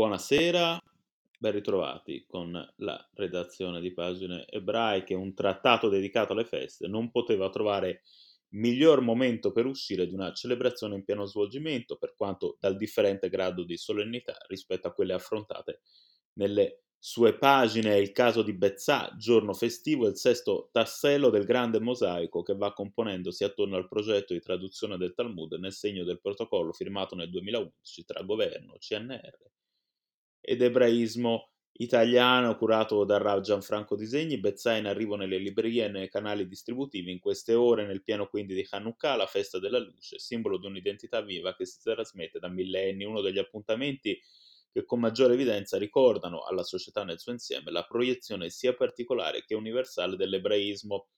Buonasera, ben ritrovati con la redazione di Pagine Ebraiche, un trattato dedicato alle feste. Non poteva trovare miglior momento per uscire di una celebrazione in pieno svolgimento, per quanto dal differente grado di solennità rispetto a quelle affrontate nelle sue pagine. È il caso di Bezzà, giorno festivo, il sesto tassello del grande mosaico che va componendosi attorno al progetto di traduzione del Talmud nel segno del protocollo firmato nel 2011 tra governo, CNR ed ebraismo italiano curato da Rav Gianfranco Disegni, Bezzà in arrivo nelle librerie e nei canali distributivi. In queste ore, nel pieno quindi di Hanukkah, la festa della luce, simbolo di un'identità viva che si trasmette da millenni, uno degli appuntamenti che con maggiore evidenza ricordano alla società nel suo insieme la proiezione sia particolare che universale dell'ebraismo.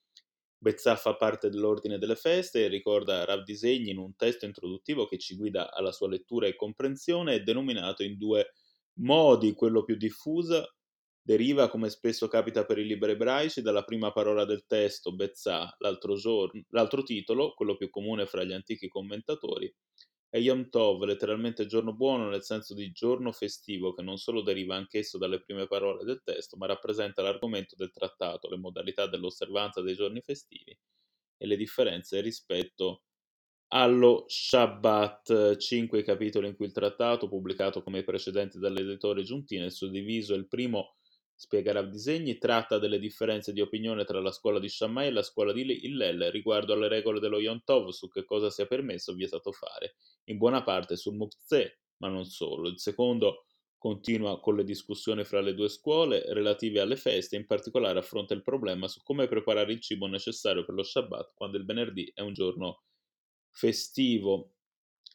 Bezzà fa parte dell'ordine delle feste e ricorda Rav Disegni in un testo introduttivo che ci guida alla sua lettura e comprensione, denominato in due modi, quello più diffuso, deriva, come spesso capita per i libri ebraici, dalla prima parola del testo, Bezzà, l'altro, giorno, l'altro titolo, quello più comune fra gli antichi commentatori, è Yom Tov, letteralmente giorno buono nel senso di giorno festivo, che non solo deriva anch'esso dalle prime parole del testo, ma rappresenta l'argomento del trattato, le modalità dell'osservanza dei giorni festivi e le differenze rispetto allo Shabbat, cinque capitoli in cui il trattato, pubblicato come i precedenti dall'editore Giuntino, è suddiviso. Il primo, spiega Rav Disegni, tratta delle differenze di opinione tra la scuola di Shammai e la scuola di Hillel riguardo alle regole dello Yom Tov su che cosa sia permesso o vietato fare, in buona parte sul Muktzeh, ma non solo. Il secondo continua con le discussioni fra le due scuole relative alle feste, in particolare affronta il problema su come preparare il cibo necessario per lo Shabbat quando il venerdì è un giorno festivo.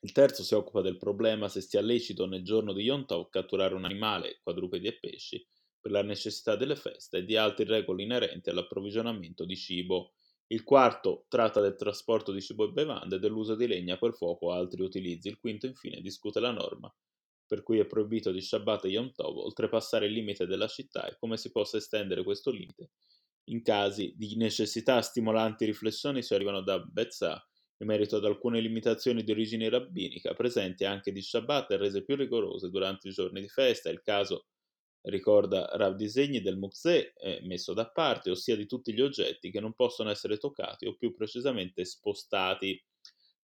Il terzo si occupa del problema se sia lecito nel giorno di Yom Tov catturare un animale, quadrupedi e pesci, per la necessità delle feste e di altre regole inerenti all'approvvigionamento di cibo. Il quarto tratta del trasporto di cibo e bevande dell'uso di legna per fuoco o altri utilizzi. Il quinto, infine, discute la norma per cui è proibito di Shabbat e Yom Tov oltrepassare il limite della città e come si possa estendere questo limite. In casi di necessità stimolanti riflessioni si arrivano da Bezzah in merito ad alcune limitazioni di origine rabbinica presenti anche di Shabbat e rese più rigorose durante i giorni di festa, il caso ricorda Rav Disegni del Mukzeh messo da parte, ossia di tutti gli oggetti che non possono essere toccati o più precisamente spostati.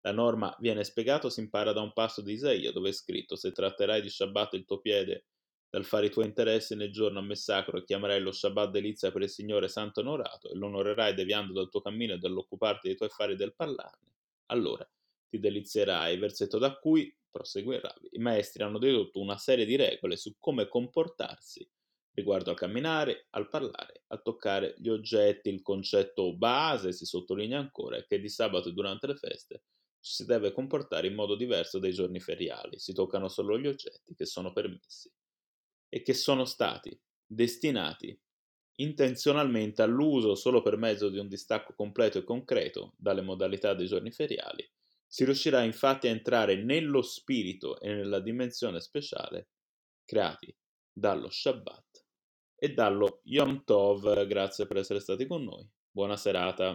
La norma viene spiegata si impara da un passo di Isaia dove è scritto se tratterai di Shabbat il tuo piede dal fare i tuoi interessi nel giorno a me sacro e chiamerai lo Shabbat delizia per il Signore santo onorato e lo onorerai deviando dal tuo cammino e dall'occuparti dei tuoi affari del parlarne allora ti delizierai, versetto da cui, prosegue Ravi, i maestri hanno dedotto una serie di regole su come comportarsi riguardo al camminare, al parlare, a toccare gli oggetti. Il concetto base, si sottolinea ancora, è che di sabato e durante le feste ci si deve comportare in modo diverso dai giorni feriali, si toccano solo gli oggetti che sono permessi e che sono stati destinati intenzionalmente all'uso solo per mezzo di un distacco completo e concreto dalle modalità dei giorni feriali, si riuscirà infatti a entrare nello spirito e nella dimensione speciale creati dallo Shabbat e dallo Yom Tov. Grazie per essere stati con noi. Buona serata.